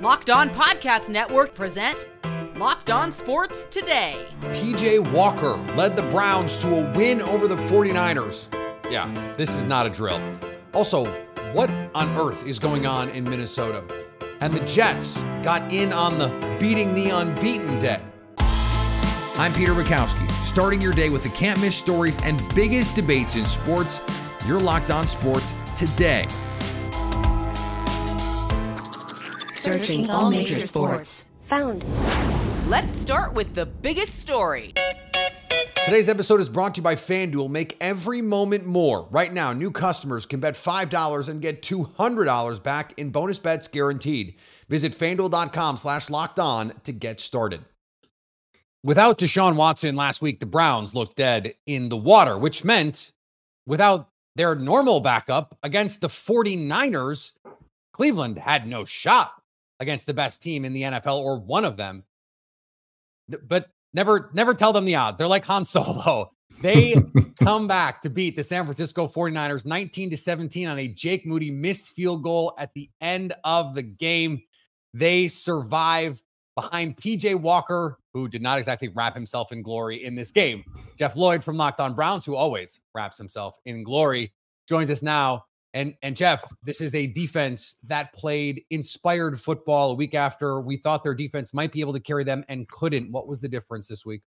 Locked On Podcast Network presents Locked On Sports Today. PJ Walker led the Browns to a win over the 49ers. Yeah, this is not a drill. Also, what on earth is going on in Minnesota? And the Jets got in on the beating the unbeaten day. I'm Peter Bukowski, starting your day with the can't miss stories and biggest debates in sports. You're locked on sports today. Searching all major sports. Found. Let's start with the biggest story. Today's episode is brought to you by FanDuel. Make every moment more. Right now, new customers can bet $5 and get $200 back in bonus bets guaranteed. Visit fanduel.com slash locked on to get started. Without Deshaun Watson last week, the Browns looked dead in the water, which meant without their normal backup against the 49ers, Cleveland had no shot against the best team in the NFL or one of them. But never never tell them the odds. They're like Han Solo. They come back to beat the San Francisco 49ers 19 to 17 on a Jake Moody missed field goal at the end of the game. They survive behind PJ Walker, who did not exactly wrap himself in glory in this game. Jeff Lloyd from Locked On Browns, who always wraps himself in glory, joins us now and and Jeff, this is a defense that played inspired football a week after we thought their defense might be able to carry them and couldn't. What was the difference this week?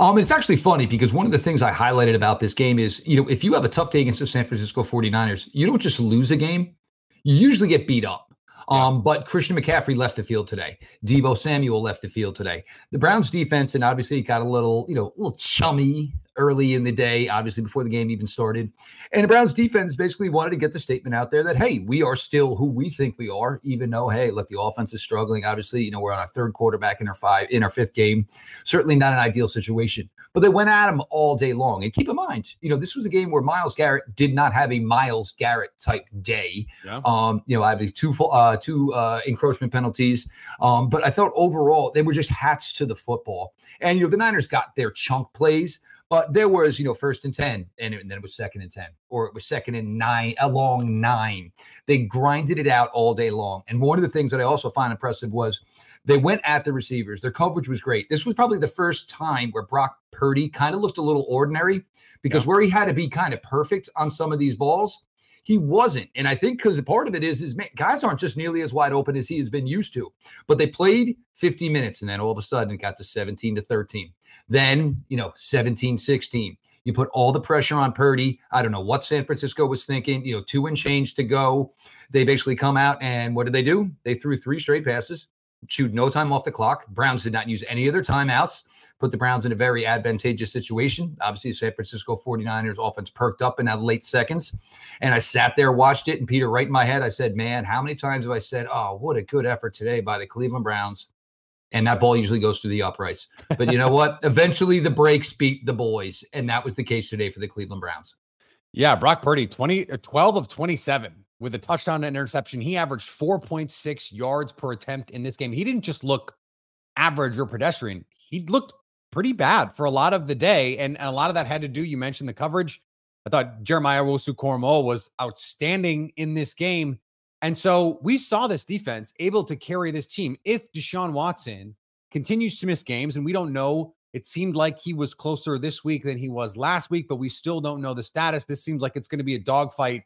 Um, it's actually funny because one of the things I highlighted about this game is, you know, if you have a tough day against the San Francisco 49ers, you don't just lose a game, you usually get beat up. Um, but Christian McCaffrey left the field today. Deebo Samuel left the field today. The Browns defense, and obviously got a little, you know, a little chummy early in the day, obviously before the game even started. And the Browns defense basically wanted to get the statement out there that, hey, we are still who we think we are, even though, hey, look, the offense is struggling. Obviously, you know, we're on our third quarterback in our five in our fifth game. Certainly not an ideal situation. But they went at him all day long. And keep in mind, you know, this was a game where Myles Garrett did not have a Myles Garrett type day. Yeah. Um, you know, obviously two uh two uh encroachment penalties. Um, but I thought overall they were just hats to the football. And you know, the Niners got their chunk plays. But there was, you know, first and 10, and, then it was second and 10, or it was second and nine, along nine. They grinded it out all day long. And one of the things that I also find impressive was they went at the receivers. Their coverage was great. This was probably the first time where Brock Purdy kind of looked a little ordinary because yeah. where he had to be kind of perfect on some of these balls, he wasn't. And I think because part of it is, is man, guys aren't just nearly as wide open as he has been used to. But they played 50 minutes and then all of a sudden it got to 17 to 13. Then, you know, 17 16. You put all the pressure on Purdy. I don't know what San Francisco was thinking. You know, two and change to go. They basically come out and what did they do? They threw three straight passes chewed no time off the clock. Browns did not use any of their timeouts, put the Browns in a very advantageous situation. Obviously, San Francisco 49ers offense perked up in that late seconds. And I sat there, watched it, and Peter, right in my head, I said, Man, how many times have I said, Oh, what a good effort today by the Cleveland Browns? And that ball usually goes through the uprights. But you know what? Eventually the breaks beat the boys. And that was the case today for the Cleveland Browns. Yeah, Brock Purdy, 20 uh, 12 of 27 with a touchdown and interception. He averaged 4.6 yards per attempt in this game. He didn't just look average or pedestrian, he looked pretty bad for a lot of the day. And, and a lot of that had to do, you mentioned the coverage. I thought Jeremiah Owusu-Koramoah was outstanding in this game. And so we saw this defense able to carry this team. If Deshaun Watson continues to miss games, and we don't know, it seemed like he was closer this week than he was last week, but we still don't know the status. This seems like it's going to be a dogfight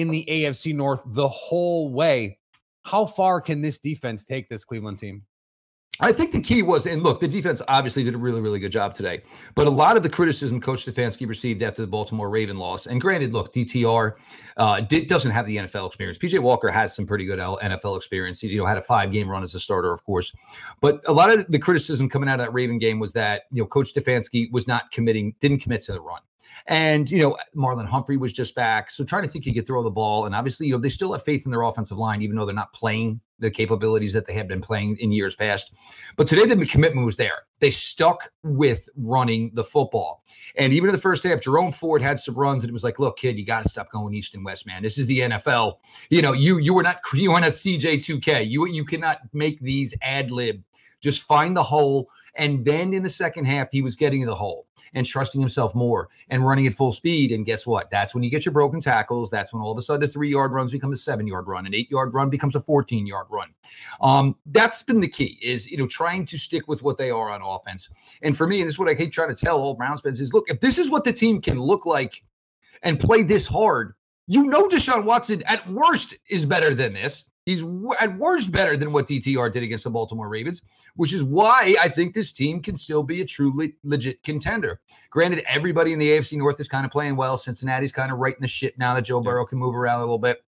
in the AFC North the whole way. How far can this defense take this Cleveland team? I think the key was, and look, the defense obviously did a really, really good job today. But a lot of the criticism Coach Stefanski received after the Baltimore Raven loss, and granted, look, DTR uh, doesn't have the NFL experience. PJ Walker has some pretty good NFL experience. He's you know had a five game run as a starter, of course. But a lot of the criticism coming out of that Raven game was that you know Coach Stefanski was not committing, didn't commit to the run. And, you know, Marlon Humphrey was just back. So trying to think he could throw the ball. And obviously, you know, they still have faith in their offensive line, even though they're not playing the capabilities that they have been playing in years past. But today, the commitment was there. They stuck with running the football. And even in the first half, Jerome Ford had some runs, and it was like, look, kid, you got to stop going east and west, man. This is the NFL. You know, you you were not you were not CJ2K. You you cannot make these ad lib. Just find the hole And then in the second half, he was getting in the hole and trusting himself more and running at full speed. And guess what? That's when you get your broken tackles. That's when all of a sudden a three yard runs become a seven yard run, an eight yard run becomes a 14 yard run. Um, that's been the key is, you know, trying to stick with what they are on offense. And for me, and this is what I keep trying to tell all Browns fans is look, if this is what the team can look like and play this hard, you know, Deshaun Watson at worst is better than this. He's at worst better than what DTR did against the Baltimore Ravens, which is why I think this team can still be a truly legit contender. Granted, everybody in the AFC North is kind of playing well. Cincinnati's kind of right in the shit now that Joe Burrow can move around a little bit.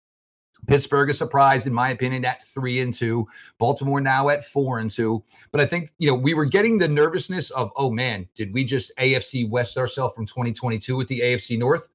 Pittsburgh is surprised, in my opinion, at three and two. Baltimore now at four and two. But I think, you know, we were getting the nervousness of, oh man, did we just AFC West ourselves from 2022 with the AFC North?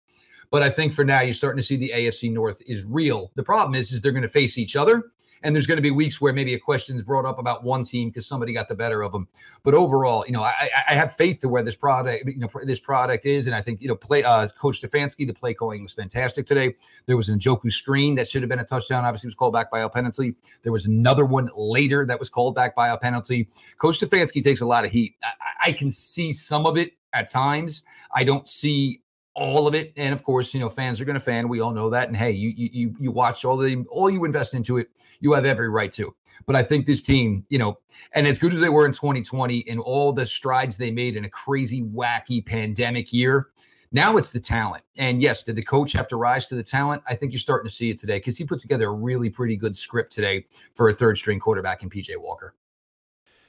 But I think for now, you're starting to see the AFC North is real. The problem is, is they're going to face each other. And there's going to be weeks where maybe a question is brought up about one team because somebody got the better of them. But overall, you know, I, I have faith to where this product, you know, this product is, and I think you know, play uh, Coach Stefanski, the play calling was fantastic today. There was an Njoku screen that should have been a touchdown. Obviously, was called back by a penalty. There was another one later that was called back by a penalty. Coach Stefanski takes a lot of heat. I, I can see some of it at times. I don't see all of it. And of course, you know, fans are going to fan. We all know that. And hey, you you you watch all the all you invest into it, you have every right to. But I think this team, you know, and as good as they were in 2020 and all the strides they made in a crazy, wacky pandemic year, now it's the talent. And yes, did the coach have to rise to the talent? I think you're starting to see it today because he put together a really pretty good script today for a third string quarterback in PJ Walker.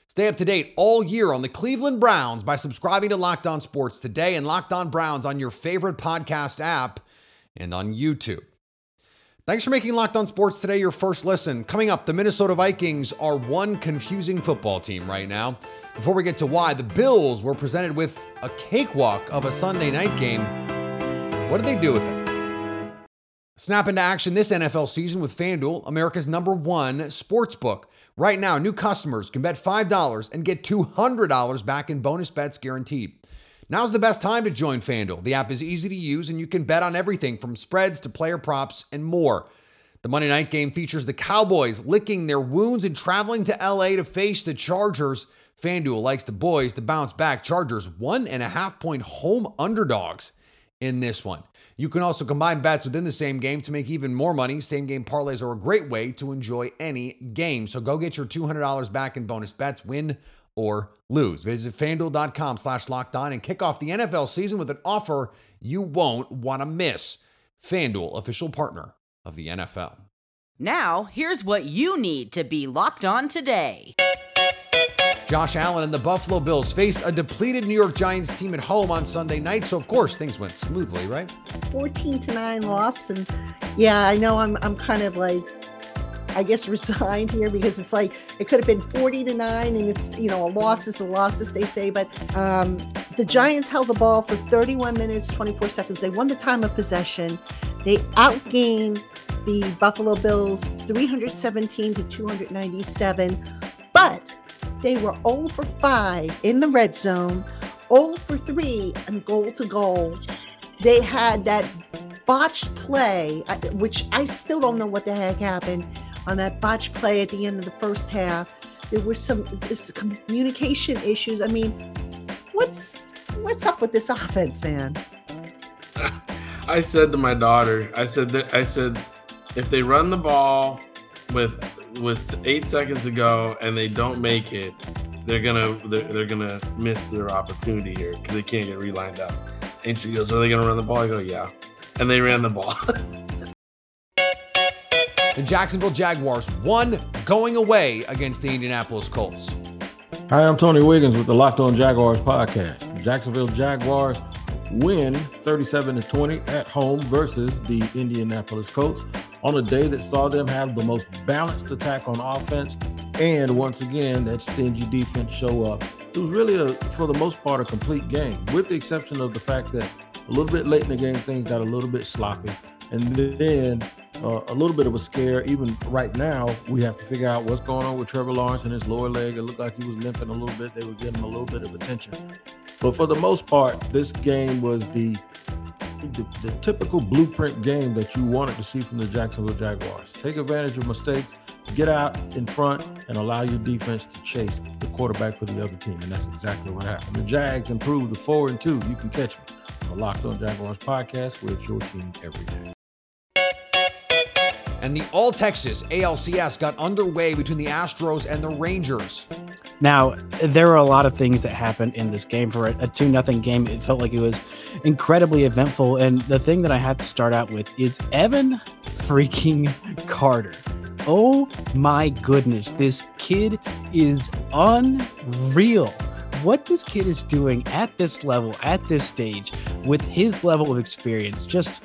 Stay up to date all year on the Cleveland Browns by subscribing to Locked On Sports today and Locked On Browns on your favorite podcast app and on YouTube. Thanks for making Locked On Sports today your first listen. Coming up, the Minnesota Vikings are one confusing football team right now. Before we get to why, the Bills were presented with a cakewalk of a Sunday night game. What did they do with it? Snap into action this NFL season with FanDuel, America's number one sports book. Right now, new customers can bet $5 and get $200 back in bonus bets guaranteed. Now's the best time to join FanDuel. The app is easy to use and you can bet on everything from spreads to player props and more. The Monday night game features the Cowboys licking their wounds and traveling to LA to face the Chargers. FanDuel likes the boys to bounce back. Chargers, one and a half point home underdogs in this one. You can also combine bets within the same game to make even more money. Same game parlays are a great way to enjoy any game. So go get your $200 back in bonus bets, win or lose. Visit fanduel.com slash locked on and kick off the NFL season with an offer you won't want to miss. FanDuel, official partner of the NFL. Now, here's what you need to be locked on today. Josh Allen and the Buffalo Bills faced a depleted New York Giants team at home on Sunday night, so of course things went smoothly, right? 14 to 9 loss and yeah, I know I'm I'm kind of like I guess resigned here because it's like it could have been 40 to 9 and it's you know a loss is a loss as they say but um, the Giants held the ball for 31 minutes 24 seconds. They won the time of possession. They outgained the Buffalo Bills 317 to 297 but they were 0 for 5 in the red zone, 0 for 3 and goal to goal. They had that botched play, uh, which I still don't know what the heck happened on that botched play at the end of the first half. There were some communication issues. I mean, what's what's up with this offense, man? I said to my daughter, I said that I said if they run the ball with with eight seconds to go and they don't make it, they're gonna they're, they're gonna miss their opportunity here because they can't get relined up. And she goes, "Are they gonna run the ball?" I go, "Yeah," and they ran the ball. the Jacksonville Jaguars won going away against the Indianapolis Colts. Hi, I'm Tony Wiggins with the Locked On Jaguars podcast. The Jacksonville Jaguars win 37 to 20 at home versus the Indianapolis Colts on a day that saw them have the most balanced attack on offense and once again that stingy defense show up. It was really a for the most part a complete game with the exception of the fact that a little bit late in the game things got a little bit sloppy and then uh, a little bit of a scare. Even right now, we have to figure out what's going on with Trevor Lawrence and his lower leg. It looked like he was limping a little bit. They were giving him a little bit of attention. But for the most part, this game was the, the, the typical blueprint game that you wanted to see from the Jacksonville Jaguars. Take advantage of mistakes, get out in front, and allow your defense to chase. The quarterback for the other team, and that's exactly what happened. The Jags improved to four and two. You can catch me on the Locked On Jaguars podcast, where it's your team every day. And the All Texas ALCS got underway between the Astros and the Rangers. Now, there were a lot of things that happened in this game. For a 2 nothing game, it felt like it was incredibly eventful. And the thing that I have to start out with is Evan freaking Carter. Oh my goodness, this kid is unreal. What this kid is doing at this level, at this stage, with his level of experience, just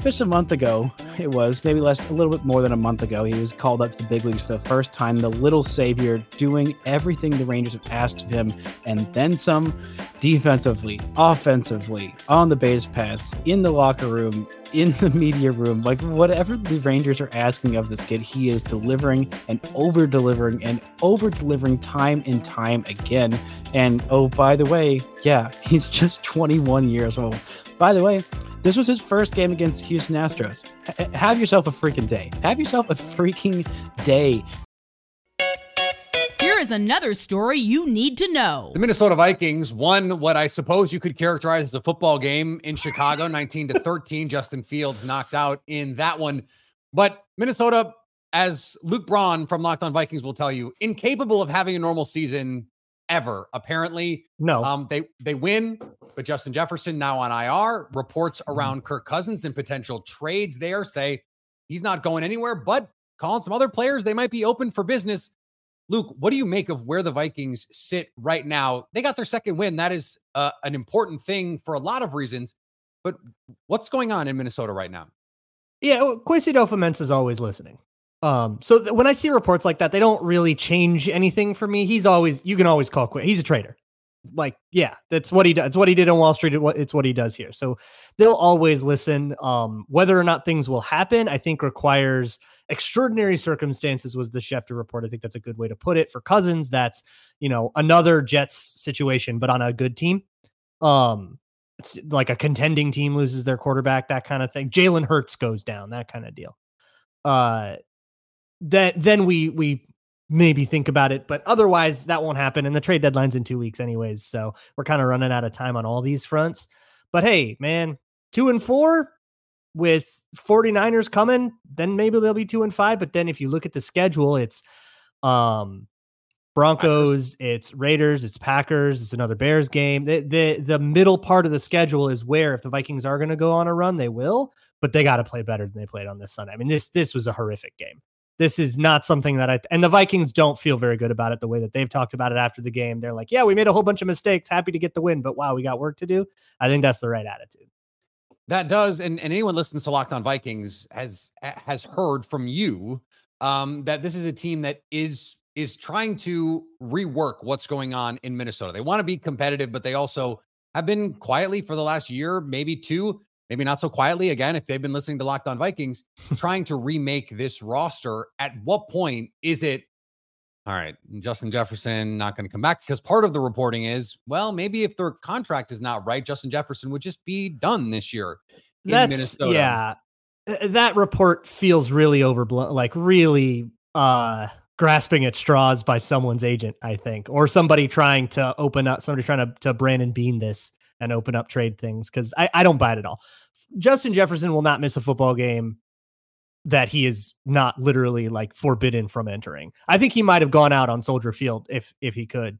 just a month ago, it was maybe less, a little bit more than a month ago, he was called up to the big leagues for the first time. The little savior doing everything the Rangers have asked of him and then some defensively, offensively, on the base paths, in the locker room, in the media room. Like whatever the Rangers are asking of this kid, he is delivering and over delivering and over delivering time and time again. And oh, by the way, yeah, he's just 21 years old. By the way, this was his first game against Houston Astros. H- have yourself a freaking day. Have yourself a freaking day. Here is another story you need to know. The Minnesota Vikings won what I suppose you could characterize as a football game in Chicago, 19 to 13. Justin Fields knocked out in that one. But Minnesota, as Luke Braun from Locked On Vikings will tell you, incapable of having a normal season ever. Apparently, no. Um, they they win, but Justin Jefferson now on IR. Reports around Kirk Cousins and potential trades there say he's not going anywhere. But calling some other players, they might be open for business. Luke, what do you make of where the Vikings sit right now? They got their second win. That is uh, an important thing for a lot of reasons. But what's going on in Minnesota right now? Yeah, Kwesi Adofo-Mensah is always listening. Um, so th- when I see reports like that, they don't really change anything for me. He's always you can always call quit. He's a trader. Like, yeah, that's what he does. It's what he did on Wall Street. It's what he does here. So they'll always listen. Um, whether or not things will happen, I think requires extraordinary circumstances. Was the Schefter report? I think that's a good way to put it. For Cousins, that's you know another Jets situation, but on a good team. Um, it's like a contending team loses their quarterback, that kind of thing. Jalen Hurts goes down, that kind of deal. Uh, that then we we maybe think about it, but otherwise that won't happen. And the trade deadline's in two weeks, anyways. So we're kind of running out of time on all these fronts. But hey, man, two and four with 49ers coming, then maybe they'll be two and five. But then if you look at the schedule, it's um Broncos, Packers. it's Raiders, it's Packers, it's another Bears game. The, the the middle part of the schedule is where if the Vikings are going to go on a run, they will, but they got to play better than they played on this Sunday. I mean, this this was a horrific game this is not something that I and the Vikings don't feel very good about it the way that they've talked about it after the game. They're like, "Yeah, we made a whole bunch of mistakes, happy to get the win, but wow, we got work to do." I think that's the right attitude. That does, and, and anyone listens to Locked On Vikings has has heard from you um, that this is a team that is is trying to rework what's going on in Minnesota. They want to be competitive, but they also have been quietly for the last year, maybe two, maybe not so quietly again if they've been listening to Locked On Vikings, trying to remake this roster. At what point is it all right, Justin Jefferson not going to come back because part of the reporting is, well, maybe if their contract is not right, Justin Jefferson would just be done this year in That's, Minnesota. Yeah. That report feels really overblown, like really uh grasping at straws by someone's agent, I think, or somebody trying to open up, somebody trying to, to Brandon Bean this and open up trade things because I, I don't buy it at all. Justin Jefferson will not miss a football game that he is not literally like forbidden from entering. I think he might have gone out on Soldier Field if if he could.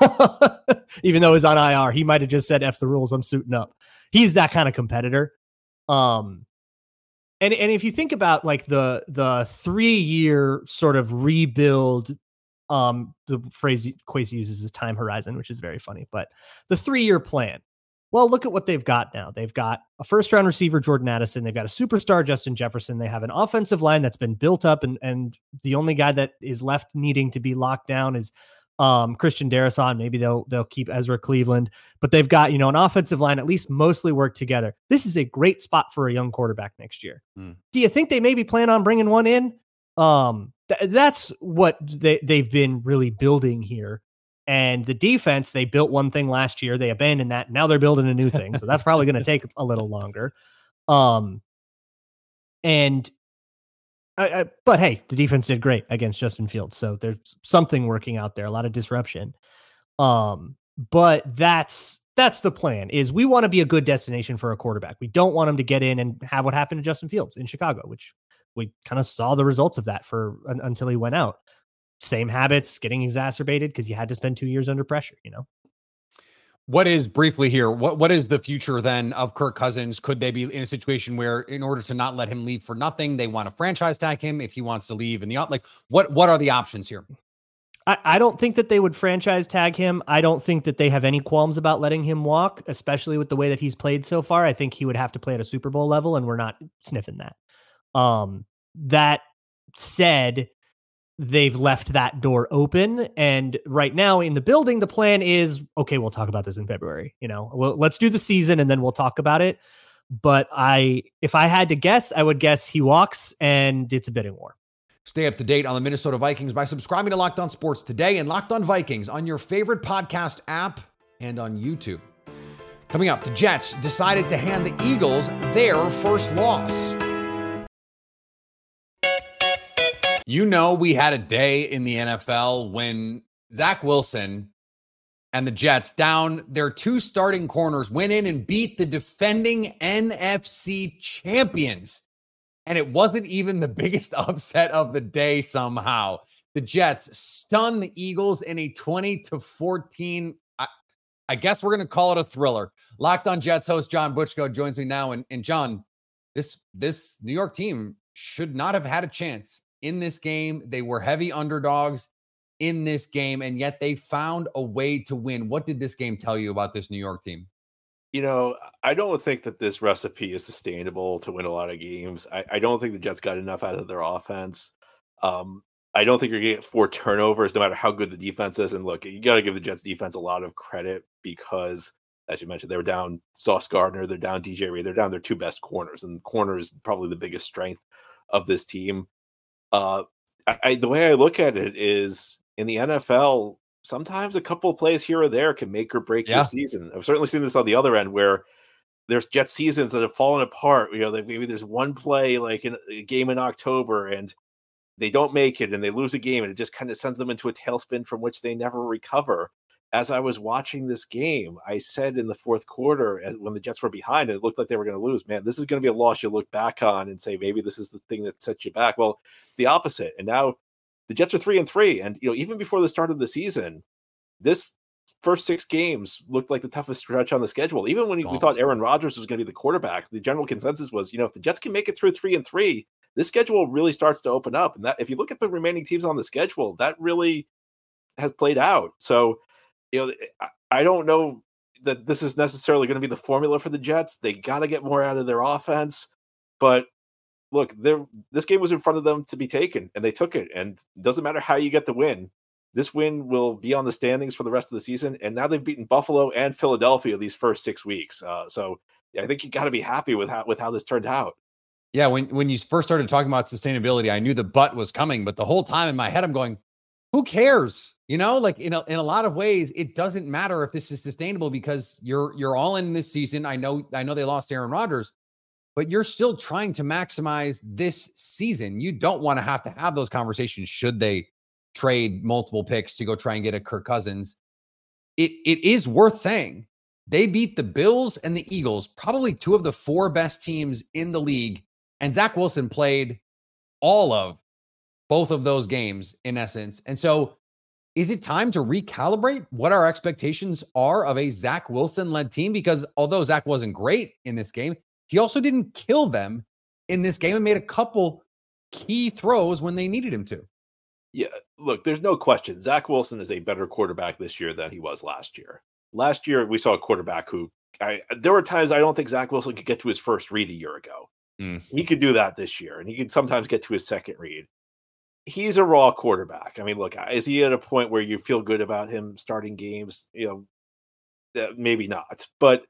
Even though he's on IR, he might have just said F the rules, I'm suiting up. He's that kind of competitor. Um and and if you think about like the the 3 year sort of rebuild um the phrase Kwesi uses is time horizon, which is very funny, but the 3 year plan well, look at what they've got now. They've got a first round receiver, Jordan Addison. They've got a superstar, Justin Jefferson. They have an offensive line that's been built up, and, and the only guy that is left needing to be locked down is um, Christian Darrisaw. Maybe they'll they'll keep Ezra Cleveland, but they've got you know an offensive line at least mostly work together. This is a great spot for a young quarterback next year. Mm. Do you think they maybe plan on bringing one in? Um, th- that's what they they've been really building here. And the defense, they built one thing last year, they abandoned that. Now they're building a new thing. So that's probably going to take a little longer. Um, and I, I, but hey, the defense did great against Justin Fields, so there's something working out there. A lot of disruption. Um, but that's that's the plan. Is we want to be a good destination for a quarterback. We don't want him to get in and have what happened to Justin Fields in Chicago, which we kind of saw the results of that for un, until he went out. Same habits getting exacerbated because you had to spend two years under pressure. You know. What is briefly here? What what is the future then of Kirk Cousins? Could they be in a situation where, in order to not let him leave for nothing, they want to franchise tag him if he wants to leave? And the like, what what are the options here? I, I don't think that they would franchise tag him. I don't think that they have any qualms about letting him walk, especially with the way that he's played so far. I think he would have to play at a Super Bowl level, and we're not sniffing that. Um, that said, they've left that door open and right now in the building the plan is okay we'll talk about this in february you know well let's do the season and then we'll talk about it but i if i had to guess i would guess he walks and it's a bidding war Stay up to date on the Minnesota Vikings by subscribing to Locked On Sports today and Locked On Vikings on your favorite podcast app and on YouTube. Coming up, the Jets decided to hand the Eagles their first loss. You know, we had a day in the NFL when Zach Wilson and the Jets down their two starting corners went in and beat the defending NFC champions. And it wasn't even the biggest upset of the day somehow. The Jets stun the Eagles in a 20 to 14. I, I guess we're going to call it a thriller. Locked on Jets host John Butchko joins me now. And, and John, this this New York team should not have had a chance in this game. They were heavy underdogs in this game, and yet they found a way to win. What did this game tell you about this New York team? You know, I don't think that this recipe is sustainable to win a lot of games. I, I don't think the Jets got enough out of their offense. Um, I don't think you're going to get four turnovers no matter how good the defense is. And look, you got to give the Jets defense a lot of credit because, as you mentioned, they were down Sauce Gardner, they're down DJ Reed, they're down their two best corners, and corner is probably the biggest strength of this team. Uh, I, the way I look at it is in the NFL, sometimes a couple of plays here or there can make or break yeah. your season. I've certainly seen this on the other end where there's jet seasons that have fallen apart. You know, like maybe there's one play like in a game in October and they don't make it and they lose a game and it just kind of sends them into a tailspin from which they never recover as I was watching this game, I said in the fourth quarter, as when the Jets were behind, it looked like they were going to lose. Man, this is going to be a loss you look back on and say maybe this is the thing that sets you back. Well, it's the opposite. And now the Jets are three and three, and you know even before the start of the season, this first six games looked like the toughest stretch on the schedule. Even when we thought Aaron Rodgers was going to be the quarterback, the general consensus was, you know, if the Jets can make it through three and three, this schedule really starts to open up. And that if you look at the remaining teams on the schedule, that really has played out. So you know, I don't know that this is necessarily going to be the formula for the Jets. They got to get more out of their offense, but look, this game was in front of them to be taken, and they took it. And it doesn't matter how you get the win. This win will be on the standings for the rest of the season. And now they've beaten Buffalo and Philadelphia these first six weeks. Uh, so I think you got to be happy with how with how this turned out. Yeah, when when you first started talking about sustainability, I knew the butt was coming, but the whole time in my head, I'm going, who cares? You know, like in a, in a lot of ways, it doesn't matter if this is sustainable because you're you're all in this season. I know I know they lost Aaron Rodgers, but you're still trying to maximize this season. You don't want to have to have those conversations should they trade multiple picks to go try and get a Kirk Cousins. It it is worth saying they beat the Bills and the Eagles, probably two of the four best teams in the league, and Zach Wilson played all of both of those games in essence. And so, is it time to recalibrate what our expectations are of a Zach Wilson led team? Because although Zach wasn't great in this game, he also didn't kill them in this game and made a couple key throws when they needed him to. Yeah, look, there's no question. Zach Wilson is a better quarterback this year than he was last year. Last year, we saw a quarterback who I there were times I don't think Zach Wilson could get to his first read a year ago. Mm. He could do that this year, and he could sometimes get to his second read he's a raw quarterback. I mean, look, is he at a point where you feel good about him starting games? You know, maybe not. But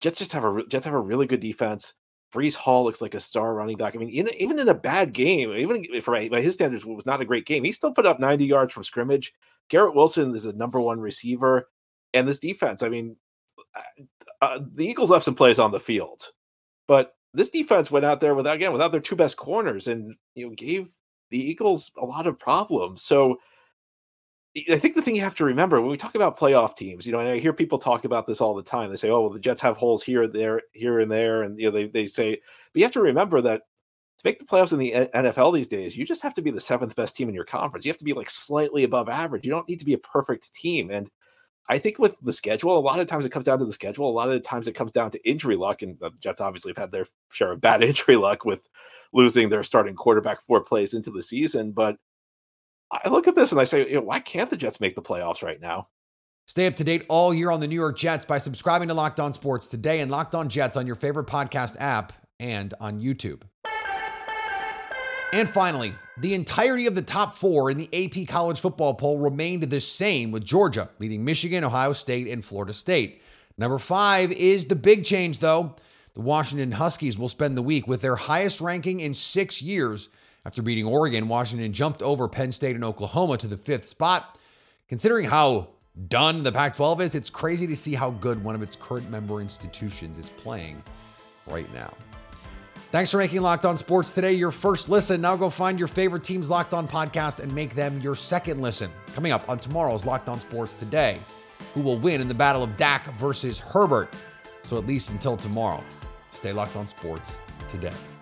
Jets just have a Jets have a really good defense. Breece Hall looks like a star running back. I mean, in, even in a bad game, even for by his standards, was not a great game. He still put up 90 yards from scrimmage. Garrett Wilson is a number one receiver, and this defense. I mean, uh, uh the Eagles left some plays on the field, but this defense went out there without again without their two best corners and you know gave the Eagles a lot of problems. So I think the thing you have to remember when we talk about playoff teams, you know, and I hear people talk about this all the time. They say, "Oh, well, the Jets have holes here, there, here, and there," and you know, they they say, but you have to remember that to make the playoffs in the eh, NFL these days, you just have to be the seventh best team in your conference. You have to be like slightly above average. You don't need to be a perfect team. And I think with the schedule, a lot of times it comes down to the schedule. A lot of the times it comes down to injury luck, and the Jets obviously have had their share of bad injury luck with losing their starting quarterback four plays into the season. But I look at this and I say, you know, why can't the Jets make the playoffs right now? Stay up to date all year on the New York Jets by subscribing to Locked On Sports today and Locked On Jets on your favorite podcast app and on YouTube. And finally, the entirety of the top four in the AP college football poll remained the same, with Georgia leading Michigan, Ohio State, and Florida State. Number five is the big change, though. The Washington Huskies will spend the week with their highest ranking in six years after beating Oregon, Washington jumped over Penn State and Oklahoma to the fifth spot. Considering how done the Pac 12 is, it's crazy to see how good one of its current member institutions is playing right now. Thanks for making Locked On Sports today your first listen. Now go find your favorite team's Locked On podcast and make them your second listen. Coming up on tomorrow's Locked On Sports today, who will win in the battle of Dak versus Herbert. So at least until tomorrow, stay locked on sports today.